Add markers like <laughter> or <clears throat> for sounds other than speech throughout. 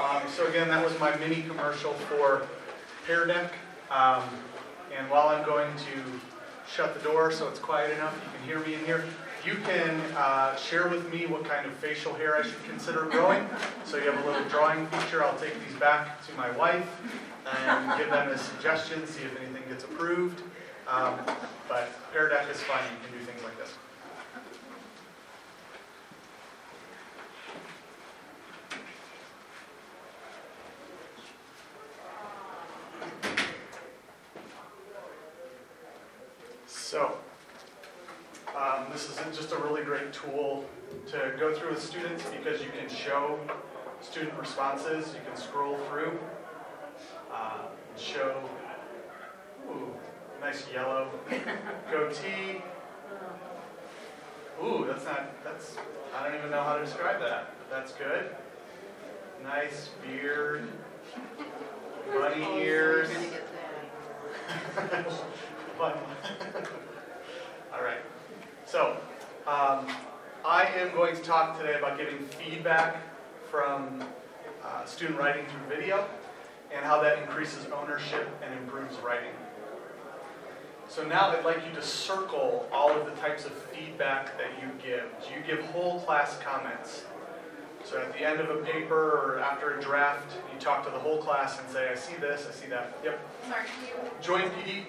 Um, so again, that was my mini commercial for Pear Deck. Um, and while I'm going to shut the door so it's quiet enough, you can hear me in here. You can uh, share with me what kind of facial hair I should consider growing. So you have a little drawing feature. I'll take these back to my wife and give them as suggestions, see if anything gets approved. Um, but Pear Deck is fun. You can do things like this. So, um, this is just a really great tool to go through with students because you can show student responses. You can scroll through, uh, show, ooh, nice yellow <laughs> goatee. Ooh, that's not, that's, I don't even know how to describe that, but that's good. Nice beard, bunny ears. <laughs> <laughs> All right. So, um, I am going to talk today about giving feedback from uh, student writing through video and how that increases ownership and improves writing. So now I'd like you to circle all of the types of feedback that you give. Do you give whole class comments? So at the end of a paper or after a draft, you talk to the whole class and say, I see this, I see that. Yep. Sorry, Join PD,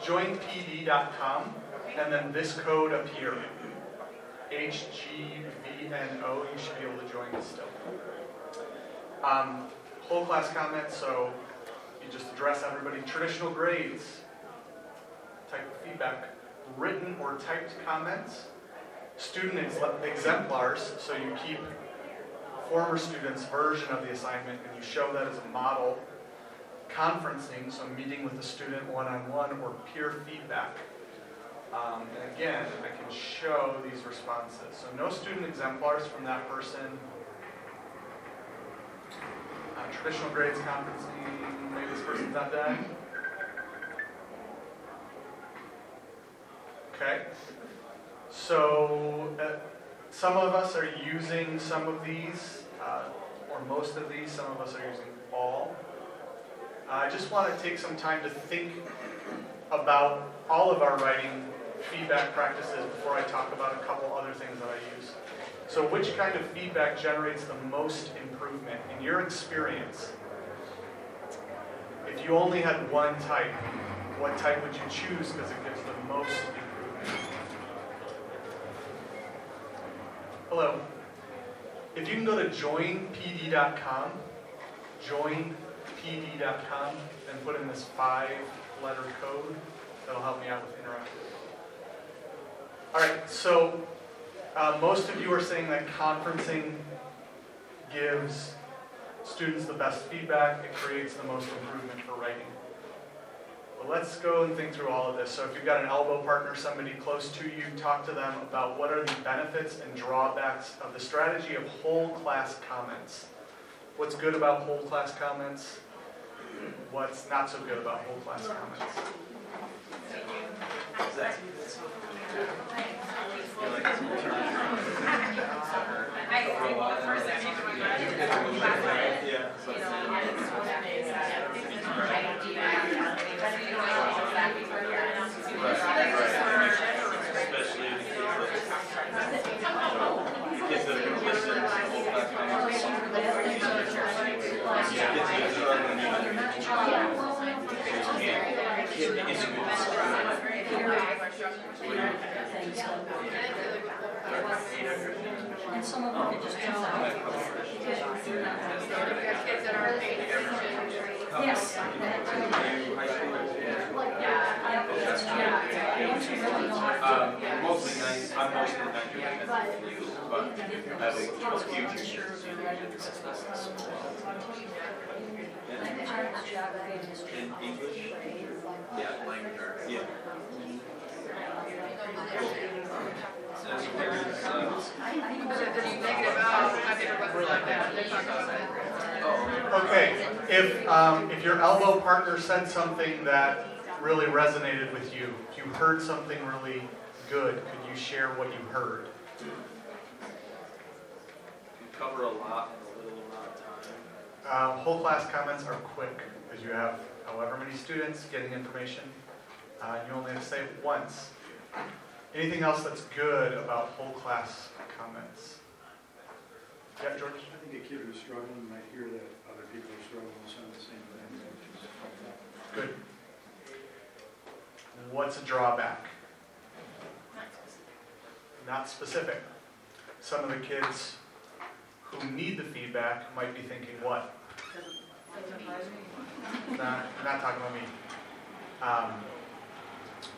joinpd.com, and then this code up here. HGVNO, you should be able to join us still. Um, whole class comments, so you just address everybody. Traditional grades, type feedback. Written or typed comments. Student ex- exemplars, so you keep former students' version of the assignment and you show that as a model. Conferencing, so meeting with the student one-on-one or peer feedback. Um, and again, I can show these responses. So no student exemplars from that person. Uh, traditional grades conferencing, maybe this person's not done. Okay. So uh, some of us are using some of these, uh, or most of these. Some of us are using all. I just want to take some time to think about all of our writing feedback practices before I talk about a couple other things that I use. So which kind of feedback generates the most improvement in your experience? If you only had one type, what type would you choose because it gives the most improvement? Hello. If you can go to joinpd.com, joinpd.com, and put in this five-letter code, that'll help me out with interactive. All right, so uh, most of you are saying that conferencing gives students the best feedback, it creates the most improvement for writing. Well, let's go and think through all of this. So if you've got an elbow partner, somebody close to you, talk to them about what are the benefits and drawbacks of the strategy of whole class comments. What's good about whole class comments? What's not so good about whole class comments? I agree with the first section, you know, is that it's an idea, but you don't know exactly where you're at. Especially the kids that are complicit in whole class comments. Yeah, kids that are struggling even. Kid issues. And some of them could just tell out. Kids that aren't paying attention. Yes. that too. Yeah, that's true. Once you really know how to. Um, mostly nice, I'm mostly ninety minutes, but I have a huge. Geography and history. In English? Yeah, language arts. Yeah. Negative out, I think it wasn't like that, they talked about that. Okay, if, um, if your elbow partner said something that really resonated with you, if you heard something really good, could you share what you heard? You cover a lot in a little amount of time. Um, Whole class comments are quick, because you have however many students getting information. Uh, You only have to say it once. Anything else that's good about whole class comments? Yeah, George? I think a kid who's struggling might hear that other people are struggling with some of the same things. Good. What's a drawback? Not specific. Some of the kids who need the feedback might be thinking, what? Not, not talking about me. Um,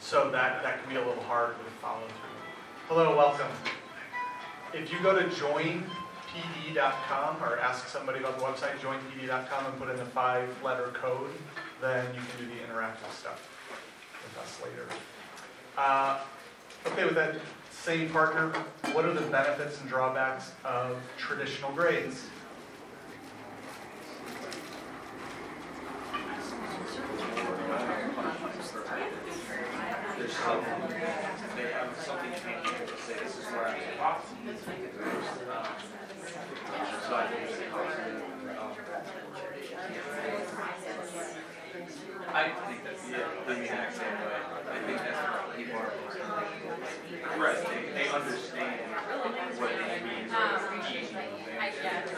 So that, that can be a little hard with follow through. Hello, welcome. If you go to joinpd.com or ask somebody about the website, joinpd.com and put in the five-letter code, then you can do the interactive stuff with us later. Uh, Okay, with that same partner, what are the benefits and drawbacks of traditional grades? There's some, they have something tangible to say, this is where I'm. So I think it's I think that's, yeah, the exact same way. I think that's what people are. Right, they, they understand what it means. I get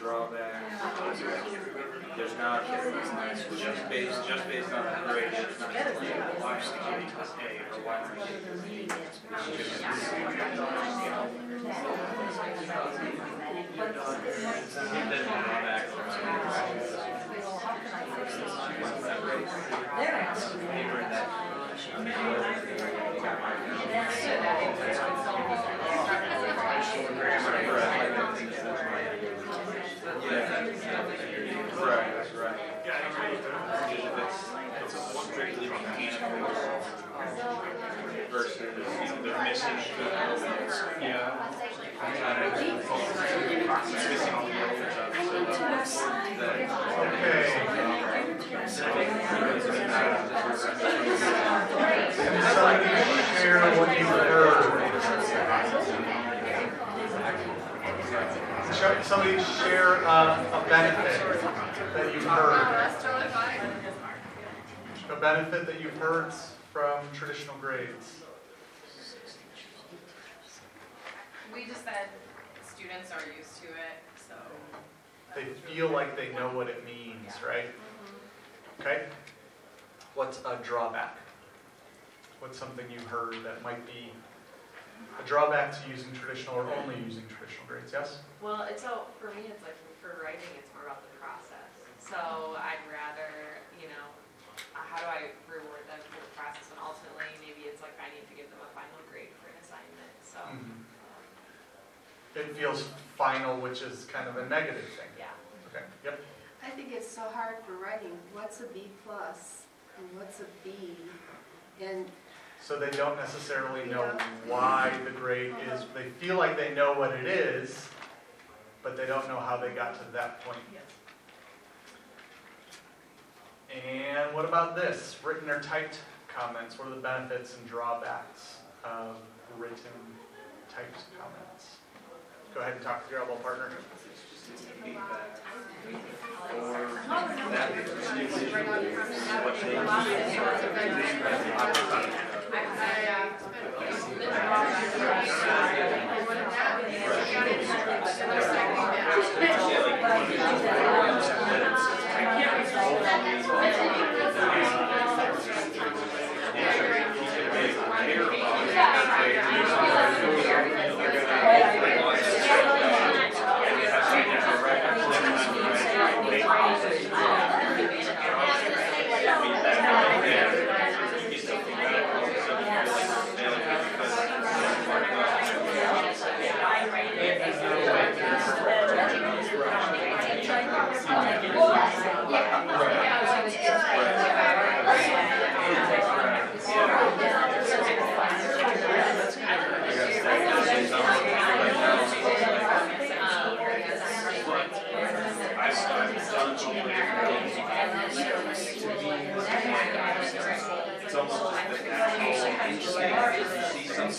Drawbacks. There's not, just based, just based on the grade, it's not, why are they giving us A or why are they giving us B? Right, that's right. If it's, it's a strictly mechanical versus, you they're missing the elements. Yeah. Somebody share what you heard? Somebody share uh, a benefit that you've heard. A benefit that you've heard from traditional grades. We just said students are used to it, so. They feel like they know what it means, right? Mm-hmm. Okay? What's a drawback? What's something you heard that might be a drawback to using traditional or only using traditional grades? Yes? Well, it's so, for me, it's like, for writing, it's more about the process. So I'd rather, you know, how do I reward them for the process? And ultimately, maybe it's like I need to give them a final grade for an assignment, so, Mhm. It feels final, which is kind of a negative thing. yeah. Okay, yep. I think it's so hard for writing, what's a B plus and what's a B? And So they don't necessarily know why the grade uh-huh. is, they feel like they know what it is, but they don't know how they got to that point. And what about this? Written or typed comments, what are the benefits and drawbacks of written typed comments? Go ahead and talk to your elbow partner. Or that uh,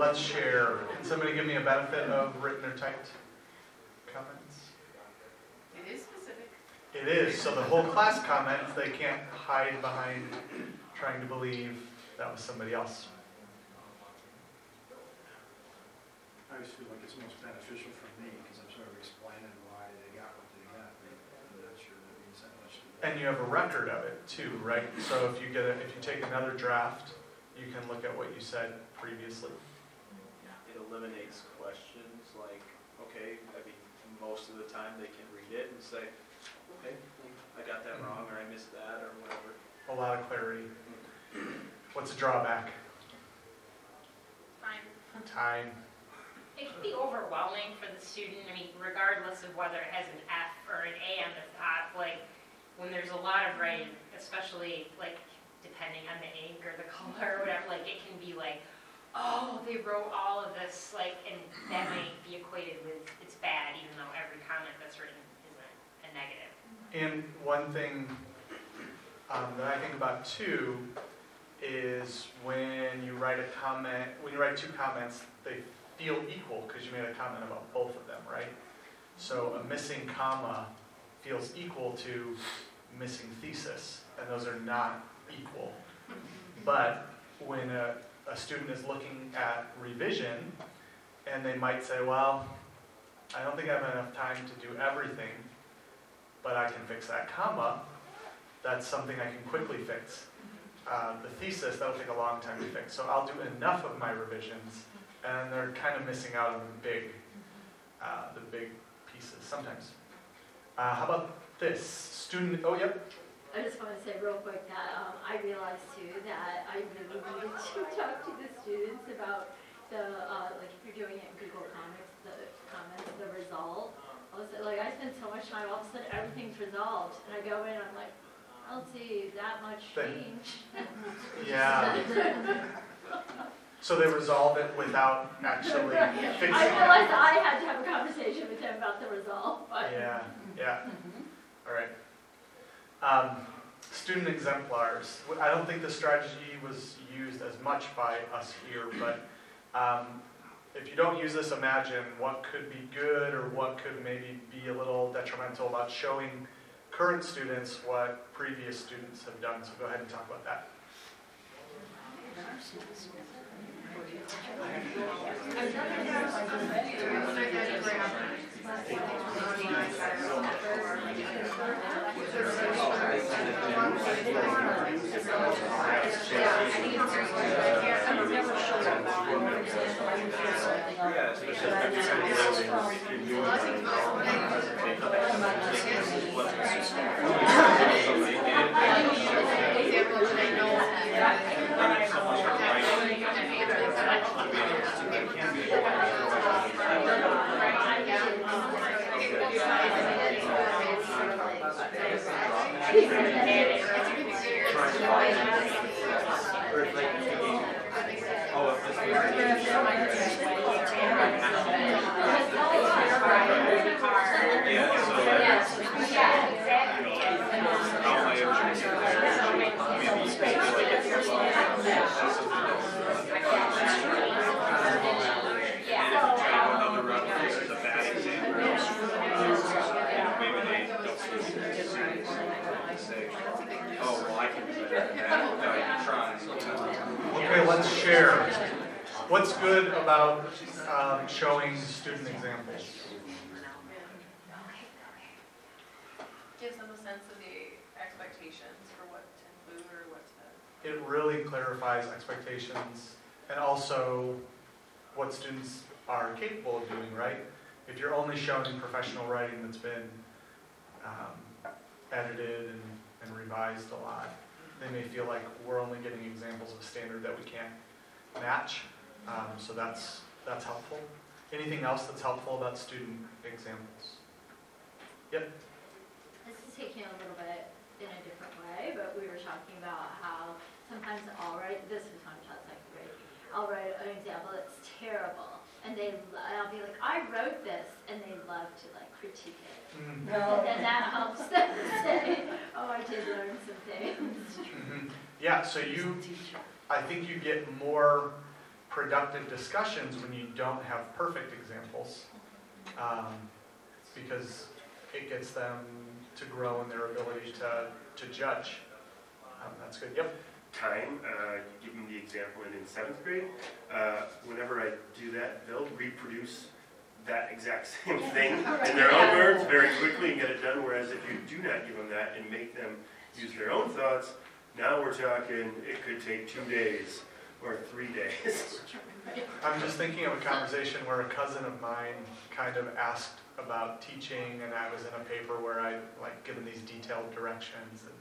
Let's share. Can somebody give me a benefit of written or typed comments? It is specific. It is, so the whole class comments, they can't hide behind trying to believe that was somebody else. I always feel like it's most beneficial for me, because I'm sort of explaining why they got what they got. I'm not sure that means that much to them. And you have a record of it too, right? So if you get a, if you take another draft, you can look at what you said previously. It eliminates questions like, okay, I mean, most of the time they can read it and say, okay, I got that wrong, or I missed that, or whatever. A lot of clarity. What's a drawback? Fine. Time. It can be overwhelming for the student, I mean, regardless of whether it has an F or an A on the top, like, when there's a lot of writing, especially, like, depending on the ink or the <laughs> color or whatever, like, it can be like, oh, they wrote all of this, like, and that might be equated with, it's bad, even though every comment that's written isn't a negative. And one thing um, that I think about too is when you write a comment, when you write two comments, they feel equal because you made a comment about both of them, right? So a missing comma feels equal to missing thesis, and those are not equal. But when a, a student is looking at revision, and they might say, well, I don't think I have enough time to do everything, but I can fix that comma, that's something I can quickly fix. Uh, the thesis, that'll take a long time to fix. So I'll do enough of my revisions, and they're kind of missing out on the big, uh, the big pieces sometimes. Uh, how about this? Student, oh, yep, I just want to say real quick that um, I realized too that I really <laughs> needed to talk to the students about the, uh, like if you're doing it in Google Comics, the comments, the result. I was like, I spend so much time, all of a sudden everything's resolved. And I go in, and I'm like, I don't see that much change. <laughs> yeah. <laughs> So they resolve it without actually fixing it. I it. realized I had to have a conversation with them about the result, but. Yeah, yeah. All right. Um, Student exemplars. I don't think the strategy was used as much by us here, but um, if you don't use this, imagine what could be good or what could maybe be a little detrimental about showing current students what previous students have done. So go ahead and talk about that. Yeah, especially if you're trying to live in, if you're doing. Oh, if this is. Yeah, so. Yeah, exactly. How my objective there, maybe it's like it's that's something that's. Another route, this is a bad example. Maybe they don't see it as serious. They say, oh, well, I can do better than that, <laughs> no, you can try. Okay, let's share. What's good about um, showing student examples? Gives them a sense of the expectations for what to include or what to. It really clarifies expectations and also what students are capable of doing, right? If you're only showing professional writing that's been um, edited and, and revised a lot, they may feel like we're only getting examples of standard that we can't match. Um, so that's that's helpful. Anything else that's helpful about student examples? Yep. This is taking a little bit in a different way, but we were talking about how sometimes I'll write, this is taught second grade, I'll write an example that's terrible, and they, and I'll be like, I wrote this, and they love to like critique it. Mhm. And then that helps them <laughs> say, oh, I did learn some things. <laughs> Mhm. Yeah, so you, I think you get more productive discussions when you don't have perfect examples. um, Because it gets them to grow in their ability to, to judge. Um, That's good, yep. Time, uh, you give them the example, and in seventh grade, uh, whenever I do that, they'll reproduce that exact <laughs> same thing in their own words very quickly and get it done, whereas if you do not give them that and make them use their own thoughts, now we're talking, it could take two days or three <laughs> days. <laughs> I'm just thinking of a conversation where a cousin of mine kind of asked about teaching, and I was in a paper where I like given these detailed directions, and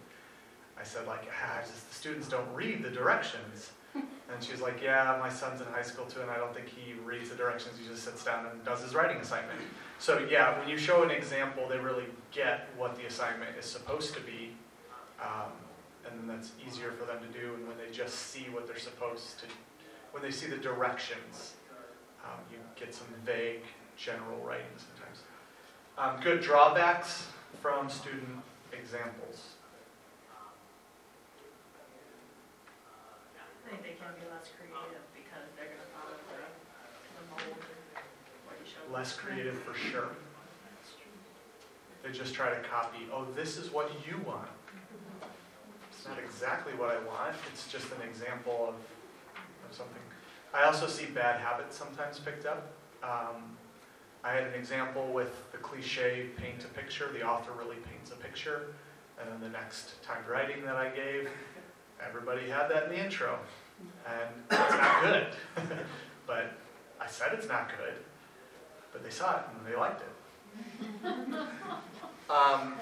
I said like, ah, just the students don't read the directions. <laughs> And she's like, yeah, my son's in high school too, and I don't think he reads the directions. He just sits down and does his writing assignment. So yeah, when you show an example, they really get what the assignment is supposed to be, um, and then that's easier for them to do. And when they just see what they're supposed to, when they see the directions, um, you get some vague general writing sometimes. Um, good drawbacks from student examples. Think they can be less creative because they're gonna follow the, the mold what you show. Less creative for sure. They just try to copy, oh, this is what you want. It's not exactly what I want, it's just an example of, of something. I also see bad habits sometimes picked up. Um, I had an example with the cliche paint a picture, the author really paints a picture. And then the next timed writing that I gave, everybody had that in the intro. And it's not good. <laughs> But I said it's not good, but they saw it and they liked it. <laughs> Um,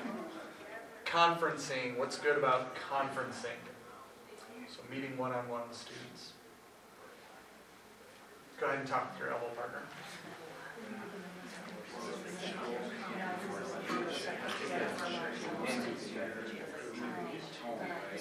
conferencing, what's good about conferencing? So meeting one-on-one with students. Go ahead and talk with your elbow partner.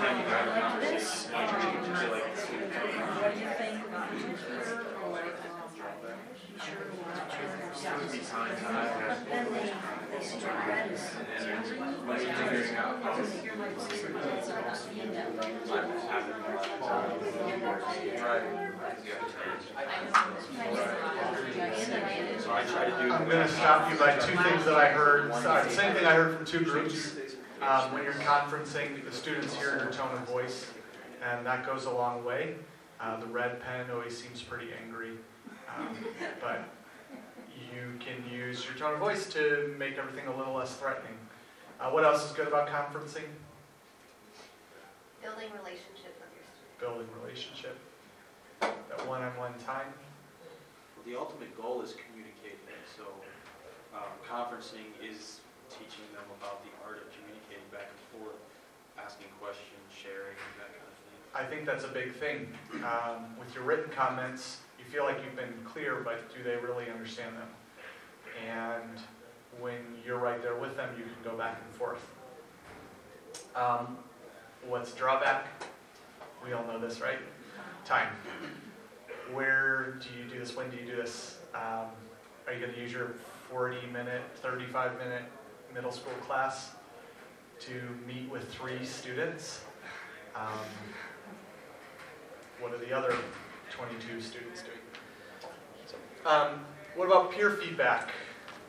I'm having a lot of time. Right. So I try to do. I'm going to stop you by two things that I heard. Sorry, same thing I heard from two groups. Um, when you're conferencing, the students hear your tone of voice, and that goes a long way. Uh, the red pen always seems pretty angry, um, <laughs> but you can use your tone of voice to make everything a little less threatening. Uh, what else is good about conferencing? Building relationship with your students. Building relationship. That one-on-one time. Well, the ultimate goal is communicating, so um, conferencing is teaching them about the art of communicating back and forth, asking questions, sharing, that kind of thing. I think that's a big thing. Um, with your written comments, you feel like you've been clear, but do they really understand them? And when you're right there with them, you can go back and forth. Um, what's drawback? We all know this, right? Time. Where do you do this? When do you do this? Um, are you going to use your 40 minute, 35 minute middle school class to meet with three students? Um, what are the other 22 students doing? So, um, what about peer feedback?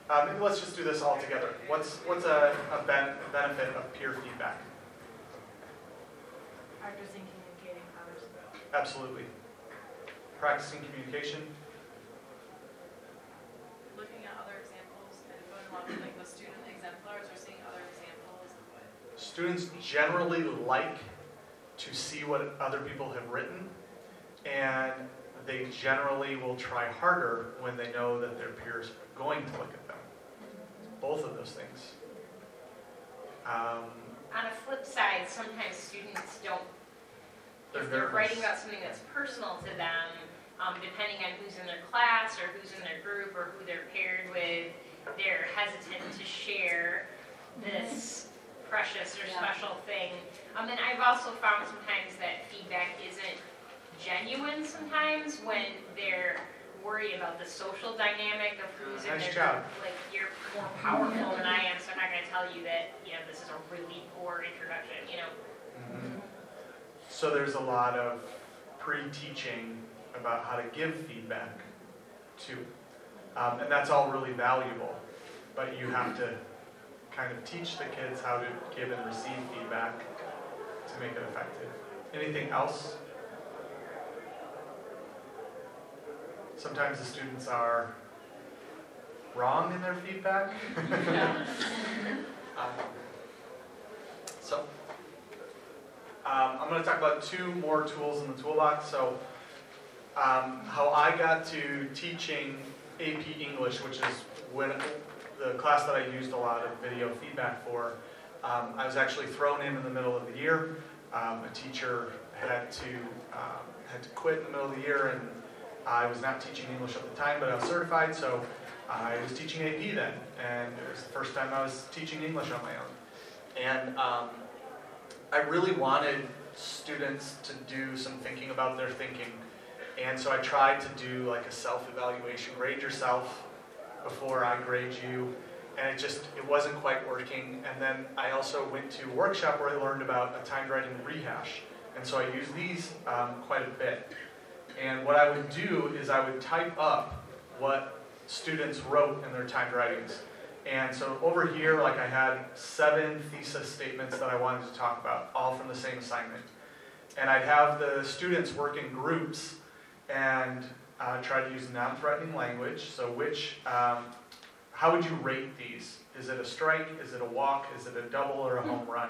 Maybe let's just do this all together. What's, what's a, a ben- benefit of peer feedback? Practicing communicating others. Absolutely. Practicing communication. Looking at other examples and going along with like the student exemplars or seeing other examples students generally like to see what other people have written, and they generally will try harder when they know that their peers are going to look at them. Both of those things. Um, On a flip side, sometimes students don't, if they're nervous. writing about something that's personal to them, um, depending on who's in their class or who's in their group or who they're paired with, they're hesitant to share this precious or Yeah. special thing. Um, and I've also found sometimes that feedback isn't genuine sometimes when they're worried about the social dynamic of who's in Nice their job. group. Like, you're more powerful than I am, so I'm not gonna tell you that, you know, this is a really poor introduction, you know? Mhm. So there's a lot of pre-teaching about how to give feedback too. Um, and that's all really valuable, but you have to kind of teach the kids how to give and receive feedback to make it effective. Anything else? Sometimes the students are wrong in their feedback. <laughs> Um, So, um, I'm going to talk about two more tools in the toolbox. So, um, how I got to teaching AP English, which is when the class that I used a lot of video feedback for. Um, I was actually thrown in in the middle of the year. Um, a teacher had to um, had to quit in the middle of the year, and I was not teaching English at the time, but I was certified, so I was teaching AP then, and it was the first time I was teaching English on my own. And um, I really wanted students to do some thinking about their thinking. And so I tried to do like a self-evaluation, grade yourself before I grade you. And it just, it wasn't quite working. And then I also went to a workshop where I learned about a timed writing rehash. And so I used these um, quite a bit. And what I would do is I would type up what students wrote in their timed writings. And so over here, like I had seven thesis statements that I wanted to talk about, all from the same assignment. And I'd have the students work in groups and uh, try to use non-threatening language. So which, um, how would you rate these? Is it a strike? Is it a walk? Is it a double or a home run?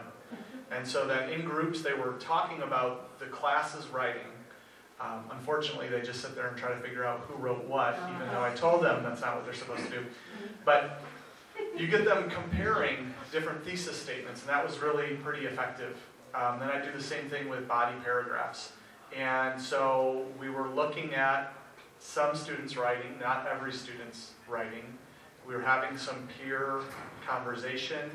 And so then in groups, they were talking about the class's writing. Um, unfortunately, they just sit there and try to figure out who wrote what, even though I told them that's not what they're supposed to do. But you get them comparing different thesis statements, and that was really pretty effective. Um, then I do the same thing with body paragraphs. And so we were looking at some students' writing, not every student's writing. We were having some peer conversation,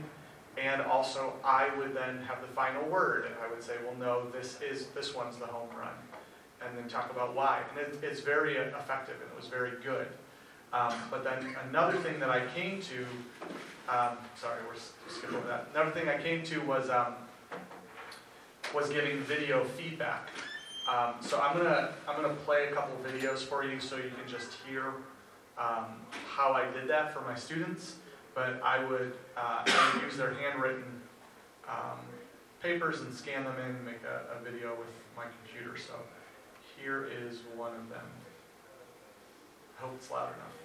and also I would then have the final word, and I would say, well, no, this is this one's the home run, and then talk about why. And it, it's very effective, and it was very good. Um, but then another thing that I came to, um, sorry, we're s- skip over that. Another thing I came to was um, was giving video feedback. Um, so I'm gonna I'm gonna play a couple videos for you so you can just hear um, how I did that for my students. But I would, uh, I would use their handwritten um, papers and scan them in, and make a, a video with my computer. So here is one of them. I hope it's loud enough.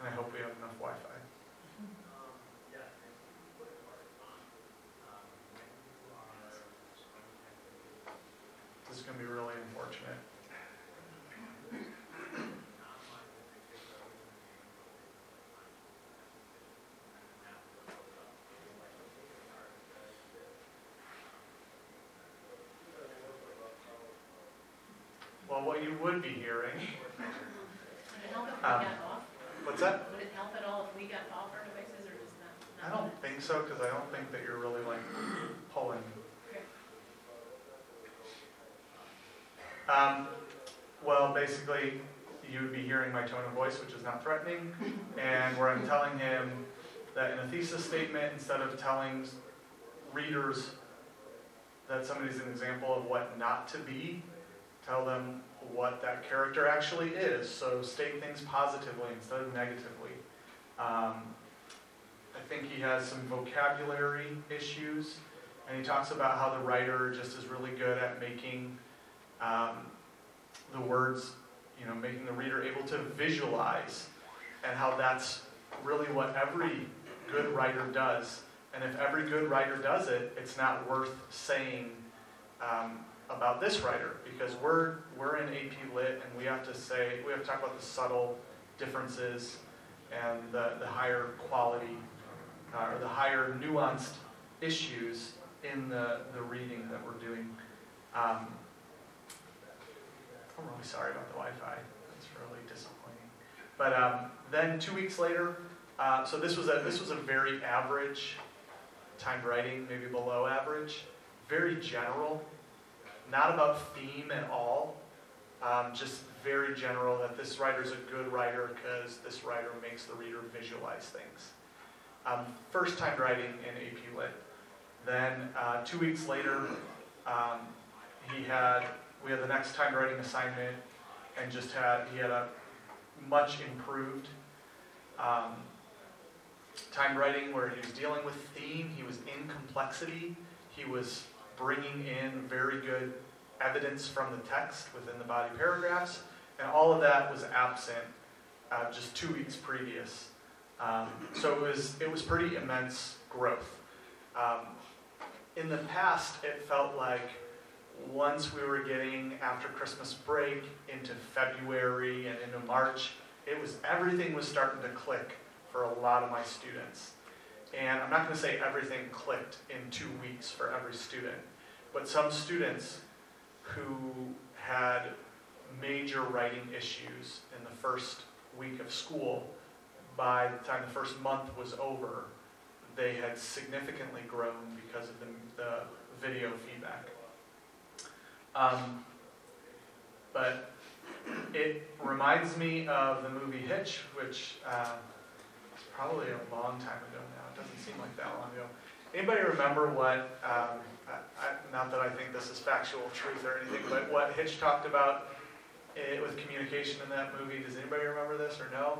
And I hope we have enough Wi-Fi. This is gonna be really unfortunate. Well, what you would be hearing, Would it help if we Um? What's that? Would it help at all if we got off our devices or just not? I don't think so, because I don't think that you're really like pulling. Okay. Um, well, basically, you would be hearing my tone of voice, which is not threatening, <laughs> and where I'm telling him that in a thesis statement, instead of telling readers that somebody's an example of what not to be, tell them what that character actually is. So state things positively instead of negatively. Um, I think he has some vocabulary issues, and he talks about how the writer just is really good at making um, the words, you know, making the reader able to visualize, and how that's really what every good writer does. And if every good writer does it, it's not worth saying um, about this writer because we're we're in AP Lit and we have to say we have to talk about the subtle differences and the, the higher quality uh, or the higher nuanced issues in the, the reading that we're doing. Um, I'm really sorry about the Wi-Fi. That's really disappointing. But um, then two weeks later, uh, so this was a this was a very average timed writing, maybe below average, very general, not about theme at all. Um, just very general that this writer's a good writer because this writer makes the reader visualize things. Um, first time writing in AP Lit. Then uh, two weeks later, um, he had we had the next time writing assignment and just had he had a much improved um, time writing where he was dealing with theme, he was in complexity, he was bringing in very good evidence from the text within the body paragraphs, and all of that was absent uh, just two weeks previous. Um, so it was it was pretty immense growth. Um, in the past, it felt like once we were getting after Christmas break into February and into March, it was everything was starting to click for a lot of my students. And I'm not going to say everything clicked in two weeks for every student, but some students who had major writing issues in the first week of school, by the time the first month was over, they had significantly grown because of the, the video feedback. Um, but it reminds me of the movie Hitch, which uh, probably a long time ago now. It doesn't seem like that long ago. Anybody remember what, um, I, I, not that I think this is factual truth or anything, but what Hitch talked about it, with communication in that movie? Does anybody remember this or no?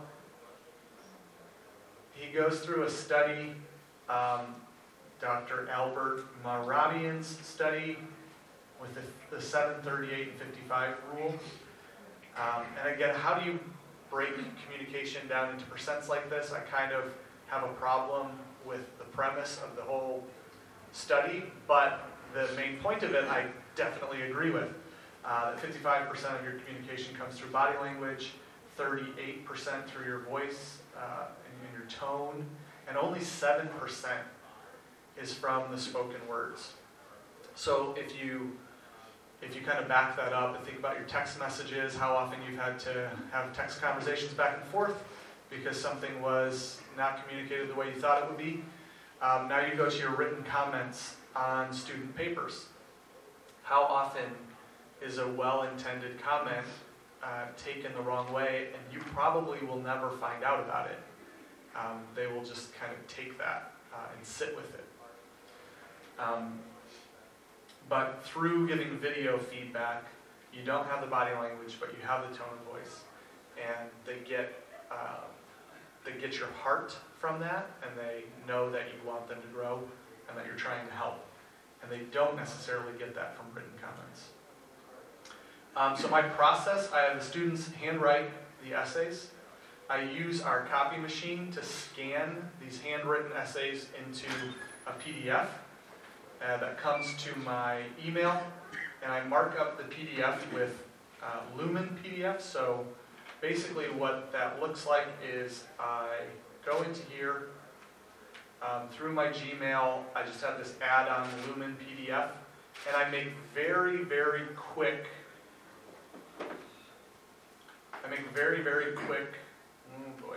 He goes through a study, um, Dr. Albert Mehrabian's study with the, the 738 and 55 rule. Um, and again, how do you break communication down into percents like this? I kind of have a problem with premise of the whole study, but the main point of it I definitely agree with. Uh, that 55% of your communication comes through body language, 38% through your voice uh, and, and your tone, and only 7% is from the spoken words. So if you if you kind of back that up and think about your text messages, how often you've had to have text conversations back and forth because something was not communicated the way you thought it would be. Um, now you go to your written comments on student papers. How often is a well-intended comment uh, taken the wrong way, and you probably will never find out about it. Um, they will just kind of take that uh, and sit with it. Um, but through giving video feedback, you don't have the body language, but you have the tone of voice, and they get uh, they get your heart from that, and they know that you want them to grow, and that you're trying to help, and they don't necessarily get that from written comments. Um, so my process, I have the students handwrite the essays. I use our copy machine to scan these handwritten essays into a PDF uh, that comes to my email, and I mark up the PDF with uh, Lumin PDF. So basically, what that looks like is I go into here um, through my Gmail. I just have this add-on Lumin PDF, and I make very, very quick I make very, very quick, oh boy,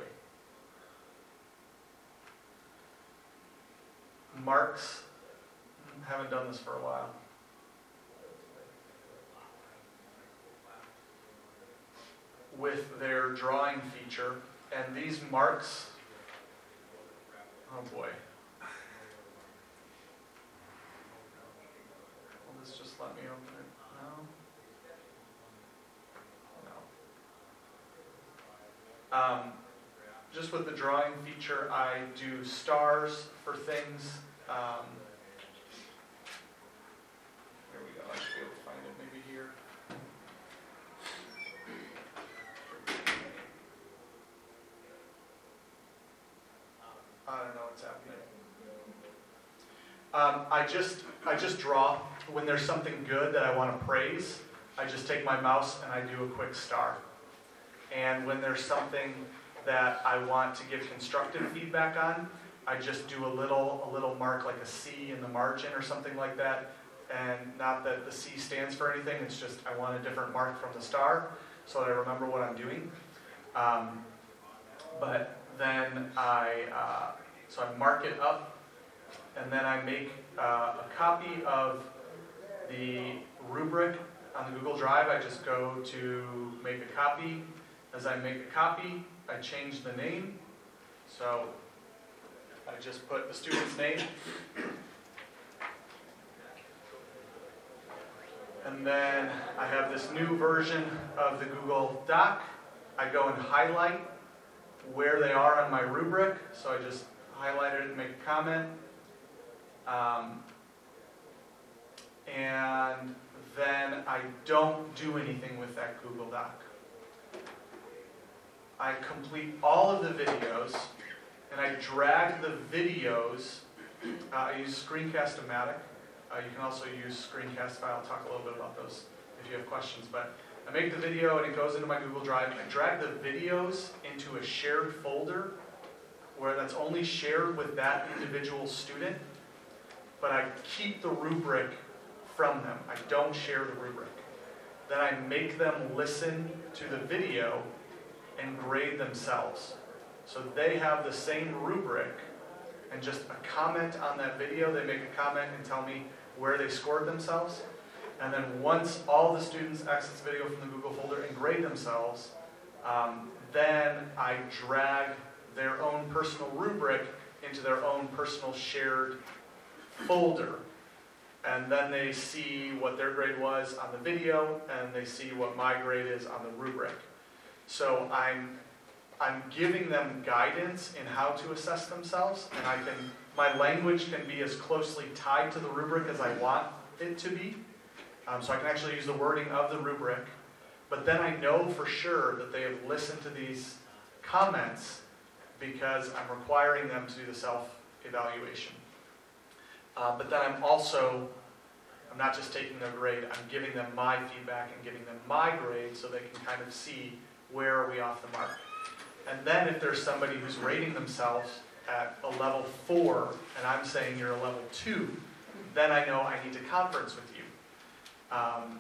marks. Haven't done this for a while. With their drawing feature, and these marks, oh boy. Will this just let me open it? No? No. Um, just with the drawing feature, I do stars for things. Um, here we go. I should be able to find it maybe here. Um, I just, I just draw, when there's something good that I want to praise, I just take my mouse and I do a quick star. And when there's something that I want to give constructive feedback on, I just do a little, a little mark like a C in the margin or something like that. And not that the C stands for anything, it's just I want a different mark from the star so that I remember what I'm doing. Um, but then I, uh, so I mark it up and then I make uh, a copy of the rubric on the Google Drive. I just go to make a copy. As I make a copy, I change the name. So I just put the student's name. And then I have this new version of the Google Doc. I go and highlight where they are on my rubric. So I just highlight it and make a comment. Um, and then I don't do anything with that Google Doc. I complete all of the videos and I drag the videos. Uh, I use Screencast-O-Matic. Uh, you can also use Screencastify. I'll talk a little bit about those if you have questions. But I make the video and it goes into my Google Drive. I drag the videos into a shared folder where that's only shared with that individual student. But I keep the rubric from them. I don't share the rubric. Then I make them listen to the video and grade themselves. So they have the same rubric and just a comment on that video. They make a comment and tell me where they scored themselves. And then once all the students the video from the Google folder and grade themselves, um, then I drag their own personal rubric into their own personal shared folder. And then they see what their grade was on the video, and they see what my grade is on the rubric. So I'm I'm giving them guidance in how to assess themselves, and I can, my language can be as closely tied to the rubric as I want it to be. Um, so I can actually use the wording of the rubric, but then I know for sure that they have listened to these comments because I'm requiring them to do the self-evaluation. Uh, but then I'm also, I'm not just taking their grade, I'm giving them my feedback and giving them my grade so they can kind of see where are we off the mark. And then if there's somebody who's rating themselves at a level four, and I'm saying you're a level two, then I know I need to conference with you. Um,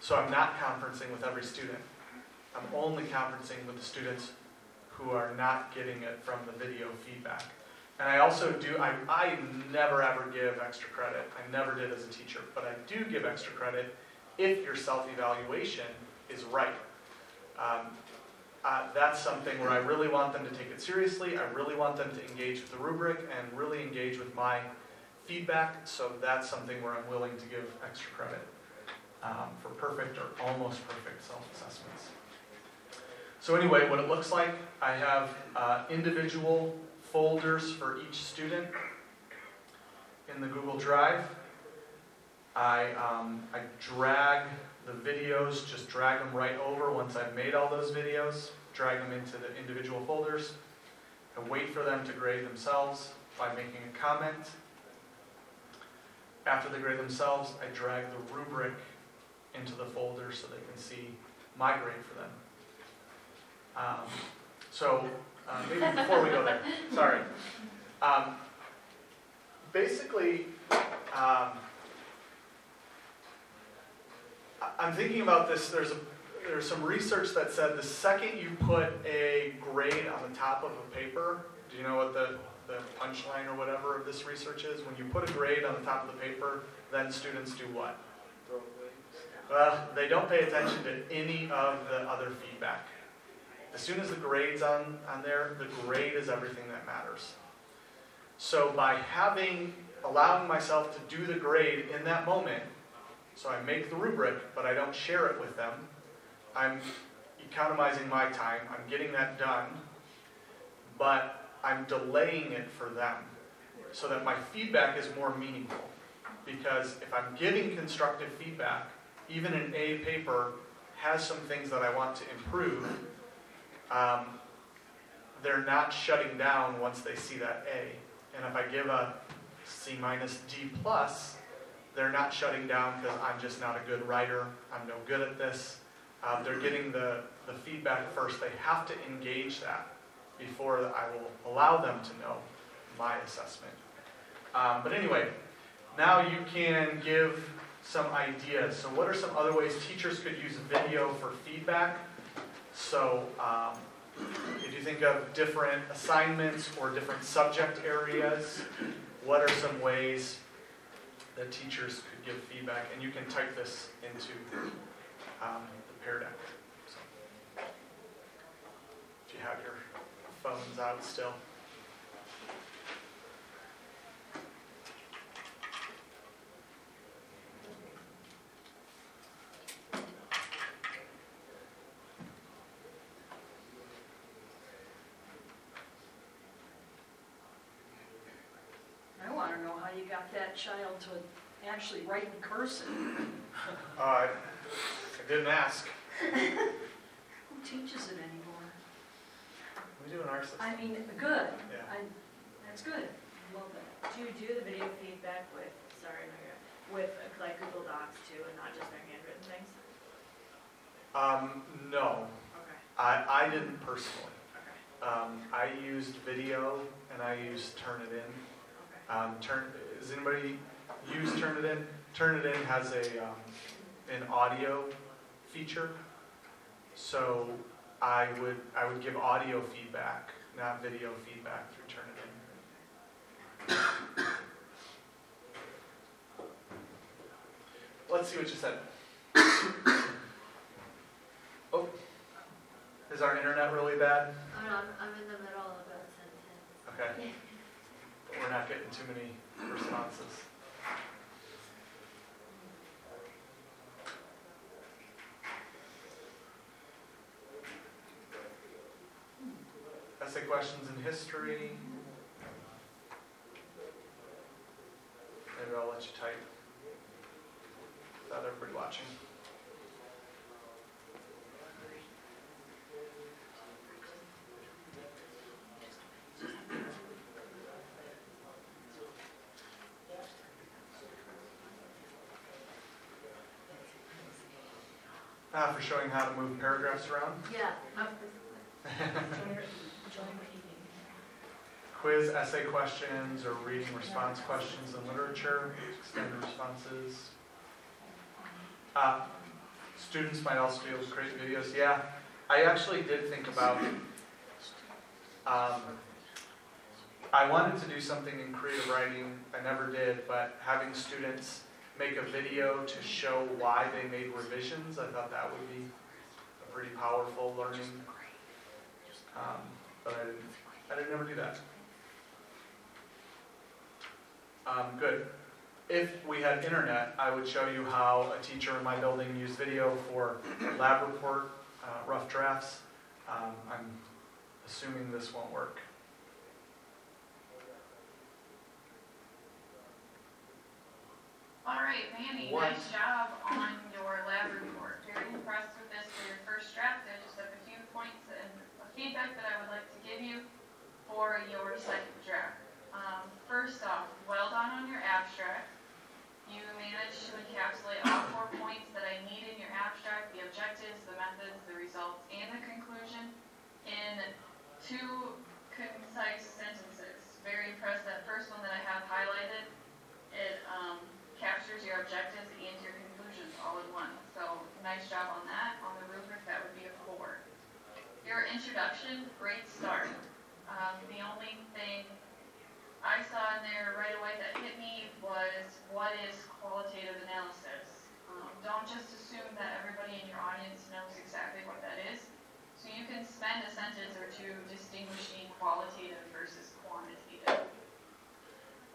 so I'm not conferencing with every student. I'm only conferencing with the students who are not getting it from the video feedback. And I also do, I, I never ever give extra credit. I never did as a teacher, but I do give extra credit if your self-evaluation is right. Um, uh, that's something where I really want them to take it seriously. I really want them to engage with the rubric and really engage with my feedback. So that's something where I'm willing to give extra credit um, for perfect or almost perfect self-assessments. So anyway, what it looks like, I have uh, individual folders for each student in the Google Drive. I, um, I drag the videos, just drag them right over once I've made all those videos, drag them into the individual folders. I wait for them to grade themselves by making a comment. After they grade themselves, I drag the rubric into the folder so they can see my grade for them. Um, so, uh, maybe before we go there, <laughs> sorry. Um, basically, um, I'm thinking about this, there's a, there's some research that said the second you put a grade on the top of a paper, do you know what the, the punchline or whatever of this research is? When you put a grade on the top of the paper, then students do what? Well, they don't pay attention to any of the other feedback. As soon as the grade's on, on there, the grade is everything that matters. So by having, allowing myself to do the grade in that moment, so I make the rubric, but I don't share it with them. I'm economizing my time. I'm getting that done, but I'm delaying it for them so that my feedback is more meaningful. Because if I'm giving constructive feedback, even an A paper has some things that I want to improve, um, they're not shutting down once they see that A. And if I give a C minus, D plus, they're not shutting down because I'm just not a good writer, I'm no good at this. Um, they're getting the, the feedback first. They have to engage that before I will allow them to know my assessment. Um, but anyway, now you can give some ideas. So, what are some other ways teachers could use video for feedback? So, um, if you think of different assignments or different subject areas, what are some ways that teachers could give feedback? And you can type this into um, the Pear Deck. So, if you have your phones out still. I want to know how you got that child to actually write in cursive. Uh, I didn't ask. Who teaches it anymore? We do in our system. I mean, good. Yeah. I, that's good. I love that. Do you do the video feedback with, sorry, no, you're, with uh, like Google Docs too, and not just their handwritten things? Um, no, Okay, I, I didn't personally. okay, Um, I used video and I used Turnitin. okay. Um, turn, does anybody use Turnitin? Turnitin has a, um, an audio feature. So I would, I would give audio feedback, not video feedback through Turnitin. Let's see what you said. <coughs> Oh, is our internet really bad? I'm, I'm, I'm in the middle of a sentence. Okay. <laughs> But we're not getting too many responses. Essay questions in history. Maybe I'll let you type. Without everybody watching. Ah, for showing how to move paragraphs around. Yeah. <laughs> Quiz, essay questions, or reading response questions in literature, extended responses. Uh, Students might also be able to create videos, yeah. I actually did think about, um, I wanted to do something in creative writing, I never did, but having students make a video to show why they made revisions, I thought that would be a pretty powerful learning. Um, But I didn't, I didn't ever do that. Um, good. If we had internet, I would show you how a teacher in my building used video for lab report, uh, rough drafts. Um, I'm assuming this won't work. All right, Manny, What? nice job on your lab report. Very impressed with this for your first draft. I just have a few points and feedback that I would like to give you for your second draft. Um, first off, well done on your abstract. You managed to encapsulate all four points that I need in your abstract, the objectives, the methods, the results, and the conclusion in two concise sentences. Very impressed, that first one that I have highlighted, it, um, objectives and your conclusions all in one. So nice job on that. On the rubric, that would be a four. Your introduction, great start. Um, the only thing I saw in there right away that hit me was what is qualitative analysis? Um, don't just assume that everybody in your audience knows exactly what that is. So you can spend a sentence or two distinguishing qualitative versus quantitative.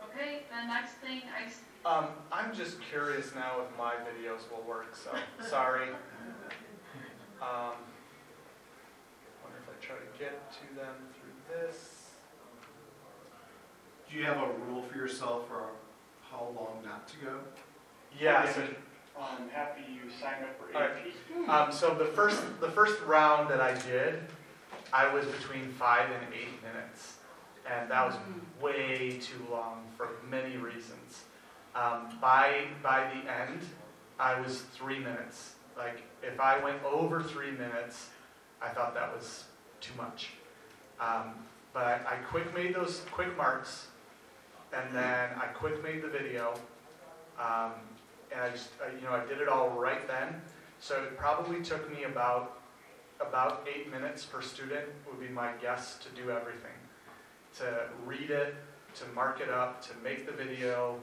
Okay, the next thing I s- Um, I'm just curious now if my videos will work, so sorry. Um, wonder if I try to get to them through this. Do you have a rule for yourself for how long not to go? Yeah, so, I'm happy you signed up for All right. AP. um, so the first, the first round that I did, I was between five and eight minutes. And that was way too long for many reasons. Um, by, by the end, I was three minutes. Like, if I went over three minutes, I thought that was too much. Um, but I, I quick made those quick marks, and then I quick made the video. Um, and I just, I, you know, I did it all right then. So it probably took me about about eight minutes per student would be my guess to do everything. To read it, to mark it up, to make the video,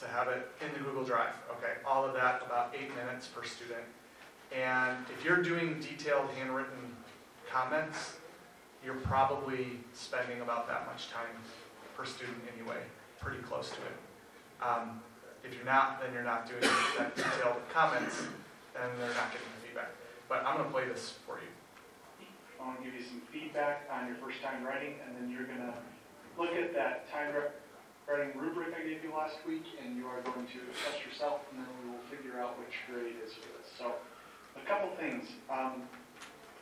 to have it in the Google Drive. Okay, all of that about eight minutes per student. And if you're doing detailed handwritten comments, you're probably spending about that much time per student anyway, pretty close to it. Um, if you're not, then you're not doing that detailed comments, and they're not getting the feedback. But I'm going to play this for you. I want to give you some feedback on your first time writing, and then you're going to look at that time writing rubric I gave you last week, and you are going to assess yourself, and then we will figure out which grade is for this. So, a couple things. Um,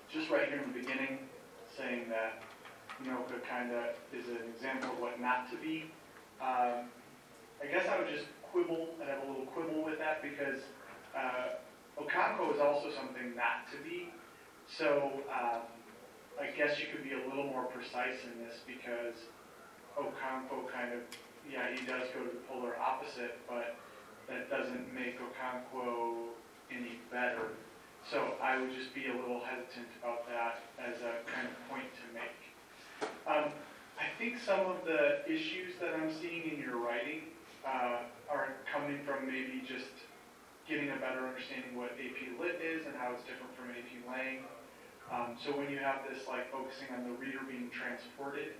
just right here in the beginning, saying that Unoka kind of is an example of what not to be. Um, I guess I would just quibble and have a little quibble with that because uh, Okonkwo is also something not to be. So um, I guess you could be a little more precise in this because Okonkwo kind of, yeah, he does go to the polar opposite, but that doesn't make Okonkwo any better. So I would just be a little hesitant about that as a kind of point to make. Um, I think some of the issues that I'm seeing in your writing uh, are coming from maybe just getting a better understanding what AP Lit is and how it's different from AP Lang. Um, so when you have this like focusing on the reader being transported,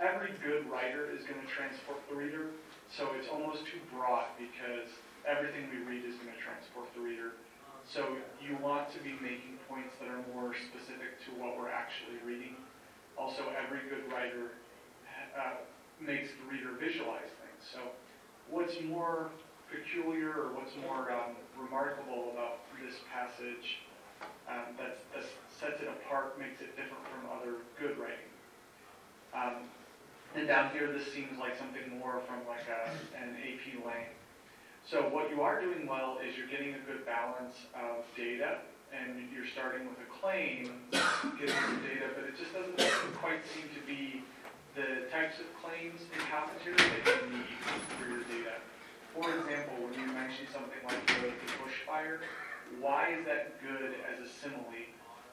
every good writer is going to transport the reader. So it's almost too broad because everything we read is going to transport the reader. So you want to be making points that are more specific to what we're actually reading. Also, every good writer uh, makes the reader visualize things. So what's more peculiar or what's more um, remarkable about this passage um, that, that sets it apart, makes it different from other good writing? Um, and down here, this seems like something more from like a, an AP Lang. So what you are doing well is you're getting a good balance of data, and you're starting with a claim, getting some data, but it just doesn't quite seem to be the types of claims and commentary that you need for your data. For example, when you mention something like the, the bushfire, why is that good as a simile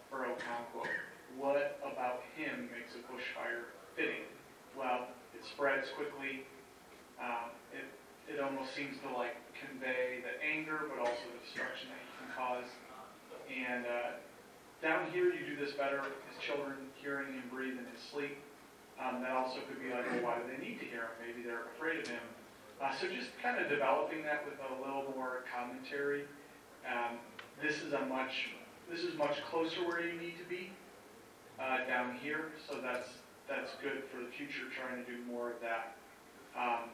for Okonkwo? What about him makes a bushfire fitting? Well, it spreads quickly. Um, it it almost seems to like convey the anger, but also the destruction that he can cause. And uh, down here, you do this better his children hearing him breathe in his sleep. Um, that also could be like, well, why do they need to hear him? Maybe they're afraid of him. Uh, so just kind of developing that with a little more commentary. Um, this is a much, this is much closer where you need to be uh, down here. So that's that's good for the future, trying to do more of that. Um,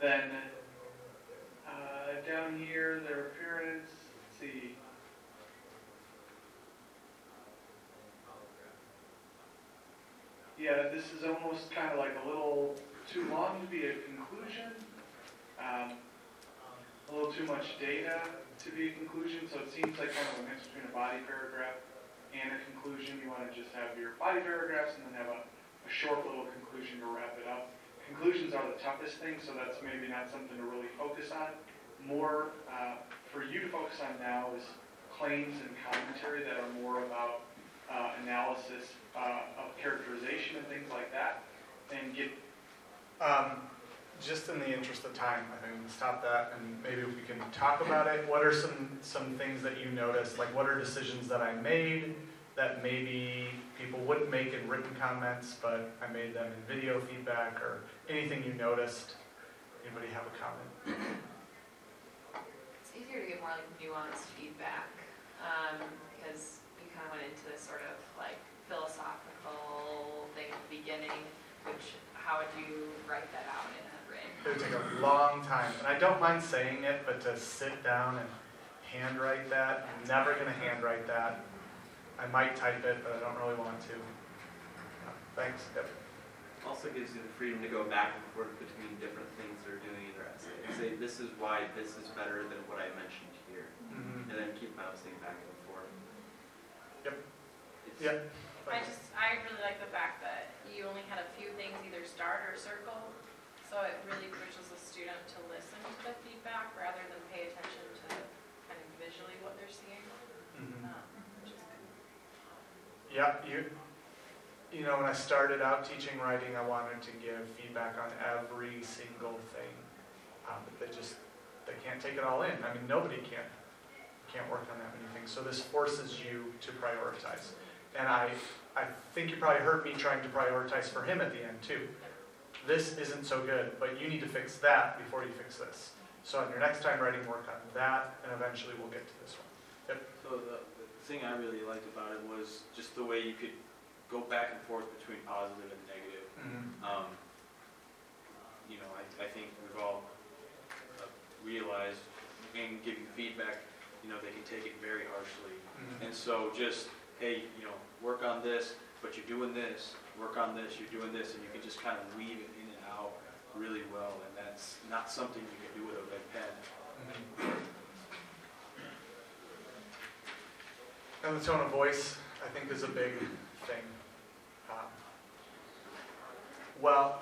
then uh, down here, their appearance, let's see. Yeah, this is almost kind of like a little too long to be a conclusion. Um, a little too much data to be a conclusion, so it seems like kind of a mix between a body paragraph and a conclusion. You want to just have your body paragraphs and then have a, a short little conclusion to wrap it up conclusions are the toughest thing, so that's maybe not something to really focus on. More uh, for you to focus on now is claims and commentary that are more about uh, analysis uh, of characterization and things like that, and get. Um, just in the interest of time, I think we'll stop that and maybe we can talk about it. What are some some things that you noticed? Like, what are decisions that I made? that maybe people wouldn't make in written comments, but I made them in video feedback or anything you noticed? Anybody have a comment? It's easier to get more like nuanced feedback um, because you kind of went into this sort of like philosophical thing at the beginning, which how would you write that out? It would take a long time, and I don't mind saying it, but to sit down and handwrite that, I'm never going to handwrite that. I might type it, but I don't really want to. Thanks, Deb. Also gives you the freedom to go back and forth between different things they're doing in their essay. And say, this is why this is better than what I mentioned here. Mhm. And then keep bouncing back and forth. Yep. It's- Yep. I just, I really like the fact that you only had a few things either start or circle, so it really pushes the student to listen to the feedback rather than pay attention to kind of visually what they're seeing, Mhm. um, which is good. Yeah, you, you know, when I started out teaching writing, I wanted to give feedback on every single thing. Um, but they just, they can't take it all in. I mean, nobody can, can't work on that many things. So this forces you to prioritize. And I, I think you probably heard me trying to prioritize for him at the end too. This isn't so good, but you need to fix that before you fix this. So on your next time writing, work on that, and eventually we'll get to this one. So the, the thing I really liked about it was just the way you could go back and forth between positive and negative. Um, you know, I, I think we've all uh, realized in giving feedback, you know, they can take it very harshly. Mhm. And so just, hey, you know, work on this, but you're doing this, work on this, you're doing this, and you can just kind of weave it out really well, and that's not something you can do with a pen. And the tone of voice, I think, is a big thing. Um, Well,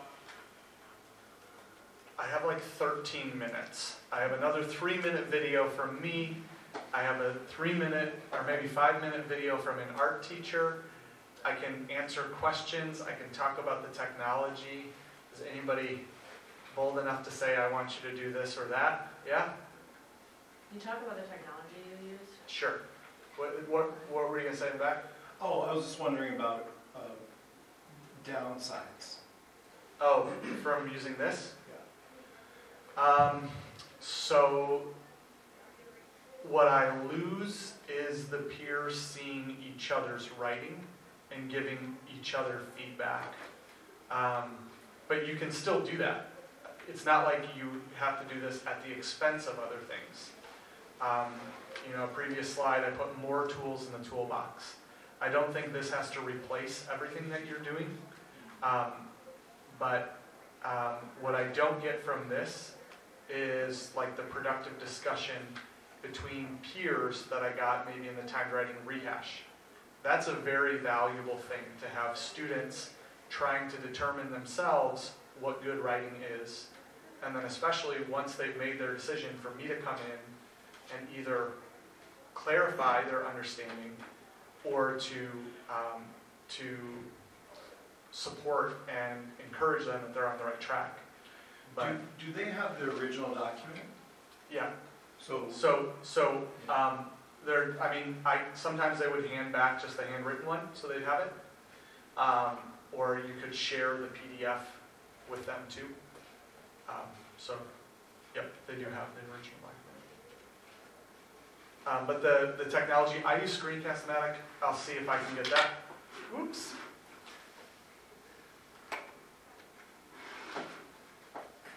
I have like 13 minutes. I have another three-minute video from me. I have a three-minute or maybe five-minute video from an art teacher. I can answer questions. I can talk about the technology. Is anybody bold enough to say, I want you to do this or that? Yeah? You talk about the technology you use? Sure. What, what, what were you gonna say in the back? Oh, I was just wondering about uh, downsides. Oh, from using this? Yeah. Um, so what I lose is the peers seeing each other's writing and giving each other feedback. Um, but you can still do that. It's not like you have to do this at the expense of other things. Um, you know, previous slide, I put more tools in the toolbox. I don't think this has to replace everything that you're doing. Um, but um, what I don't get from this is like the productive discussion between peers that I got maybe in the timed writing rehash. That's a very valuable thing to have students trying to determine themselves what good writing is. And then especially once they've made their decision for me to come in and either clarify their understanding or to, um, to support and encourage them that they're on the right track. But, Do, do they have the original document? yeah, So, so, so, um, there, I mean, I, sometimes they would hand back just the handwritten one, so they'd have it. Um, or you could share the PDF with them too. Um, so, yep, they do have the original document. Um, but the, the technology, I use Screencast-O-Matic, I'll see if I can get that. Oops.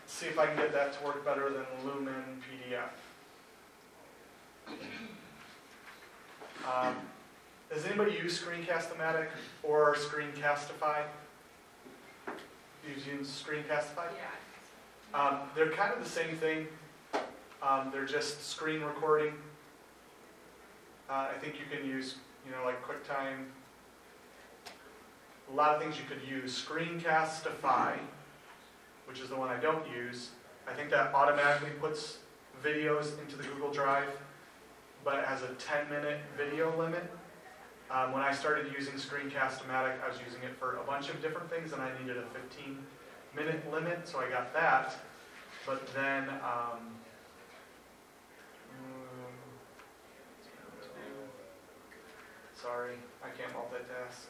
See if I can get that to work better than Lumin PDF. Um, Does anybody use Screencast-O-Matic or Screencastify? Using Screencastify? Yeah. Um, they're kind of the same thing. Um, they're just screen recording. Uh, I think you can use, you know, like QuickTime. A lot of things you could use. Screencastify, which is the one I don't use. I think that automatically puts videos into the Google Drive, but it has a 10-minute video limit. Um, when I started using Screencast-O-Matic, I was using it for a bunch of different things, and I needed a 15-minute limit, so I got that. But then, um, mm, sorry, I can't multitask.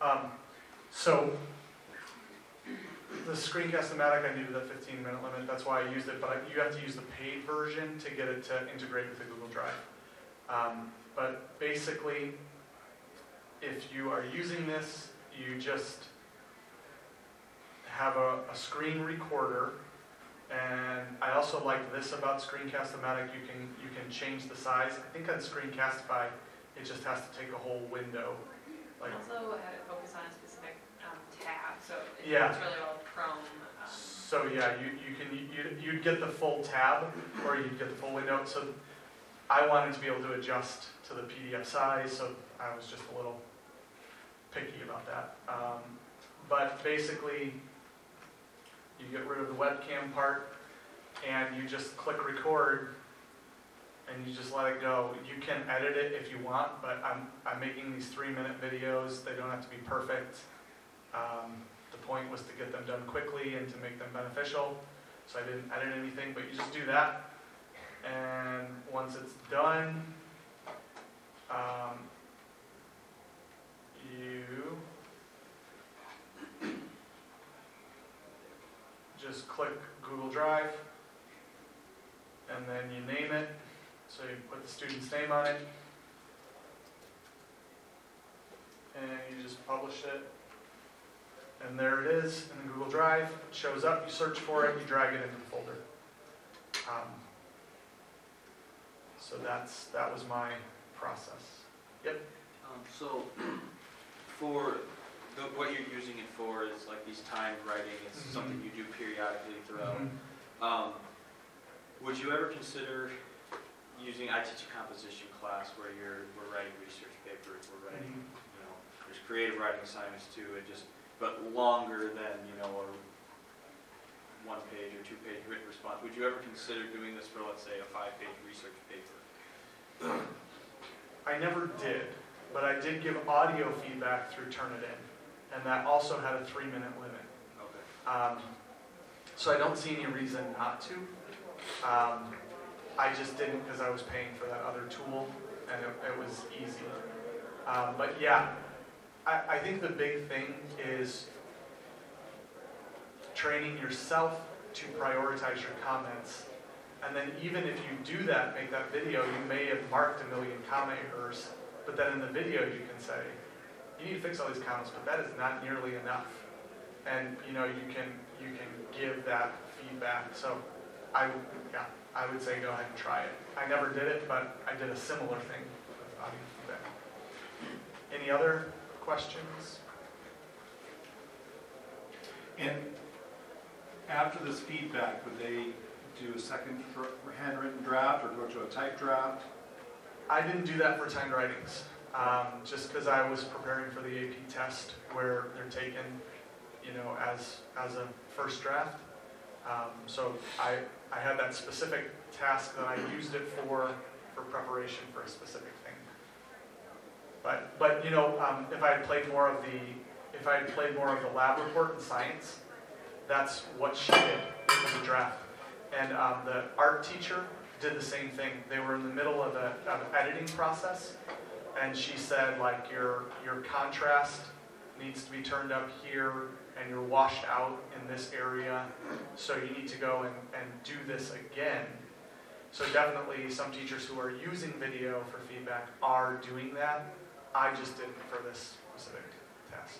Um, so, the Screencast-O-Matic, I needed a 15-minute limit, that's why I used it, but I- you have to use the paid version to get it to integrate with the Google Drive. Um, But basically, if you are using this, you just have a, a screen recorder. And I also like this about Screencast-O-Matic, you can, you can change the size. I think on Screencastify, it just has to take a whole window. Like, Also had it focus on a specific so it- Yeah. it's really well Chrome. um, So yeah, you, you can, you, you'd get the full tab, or you'd get the full window, so I wanted to be able to adjust to the PDF size, so I was just a little picky about that. Um, But basically, you get rid of the webcam part, and you just click record, and you just let it go. You can edit it if you want, but I'm, I'm making these three-minute videos, they don't have to be perfect. Um, the point was to get them done quickly and to make them beneficial, so I didn't edit anything, but you just do that. And once it's done, um, you just click Google Drive, and then you name it, so you put the student's name on it, and you just publish it. And there it is in the Google Drive. It shows up, you search for it, you drag it into the folder. Um, So that's, that was my process. Um, So, <clears throat> for, the, what you're using it for is like these timed writing, it's Mhm. something you do periodically throughout. Mhm. Um, Would you ever consider using, I teach a composition class where you're, we're writing research papers, we're writing, you know, there's creative writing assignments too, and just, but longer than, you know, a one page or two page written response. Would you ever consider doing this for, let's say, a five page research paper? I never did, but I did give audio feedback through Turnitin, and that also had a three-minute limit. Okay. Um, So I don't see any reason not to. Um, I just didn't because I was paying for that other tool, and it, it was easy. Um, But yeah, I, I think the big thing is training yourself to prioritize your comments. And then even if you do that, make that video, you may have marked a million comment errors, but then in the video you can say, you need to fix all these comments, but that is not nearly enough. And, you know, you can, you can give that feedback. So I, yeah, I would say go ahead and try it. I never did it, but I did a similar thing with audio feedback. Any other questions? And after this feedback, would they do a second handwritten draft or go to a typed draft? I didn't do that for timed writings, um, just because I was preparing for the AP test where they're taken, you know, as, as a first draft. Um, so I, I had that specific task that I used it for, for preparation for a specific. But, but, you know, um, if I had played more of the, if I had played more of the lab report in science, that's what she did, it was a draft. And um, the art teacher did the same thing. They were in the middle of of an editing process, and she said, like, your, your contrast needs to be turned up here, and you're washed out in this area, so you need to go and, and do this again. So definitely, some teachers who are using video for feedback are doing that. I just didn't for this specific task.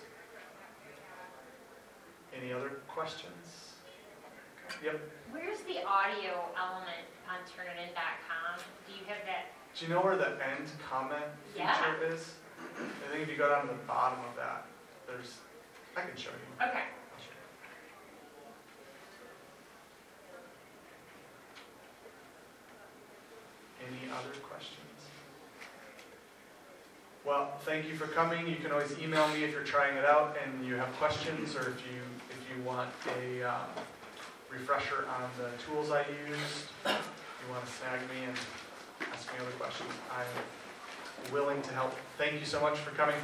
Any other questions? Yep. Where's the audio element on Turnitin.com? Do you have that? Do you know where the end comment Yeah. feature is? I think if you go down to the bottom of that, there's, I can show you. Okay. Any other questions? Well, thank you for coming. You can always email me if you're trying it out and you have questions, or if you, if you want a um, refresher on the tools I used, you want to snag me and ask me other questions, I'm willing to help. Thank you so much for coming.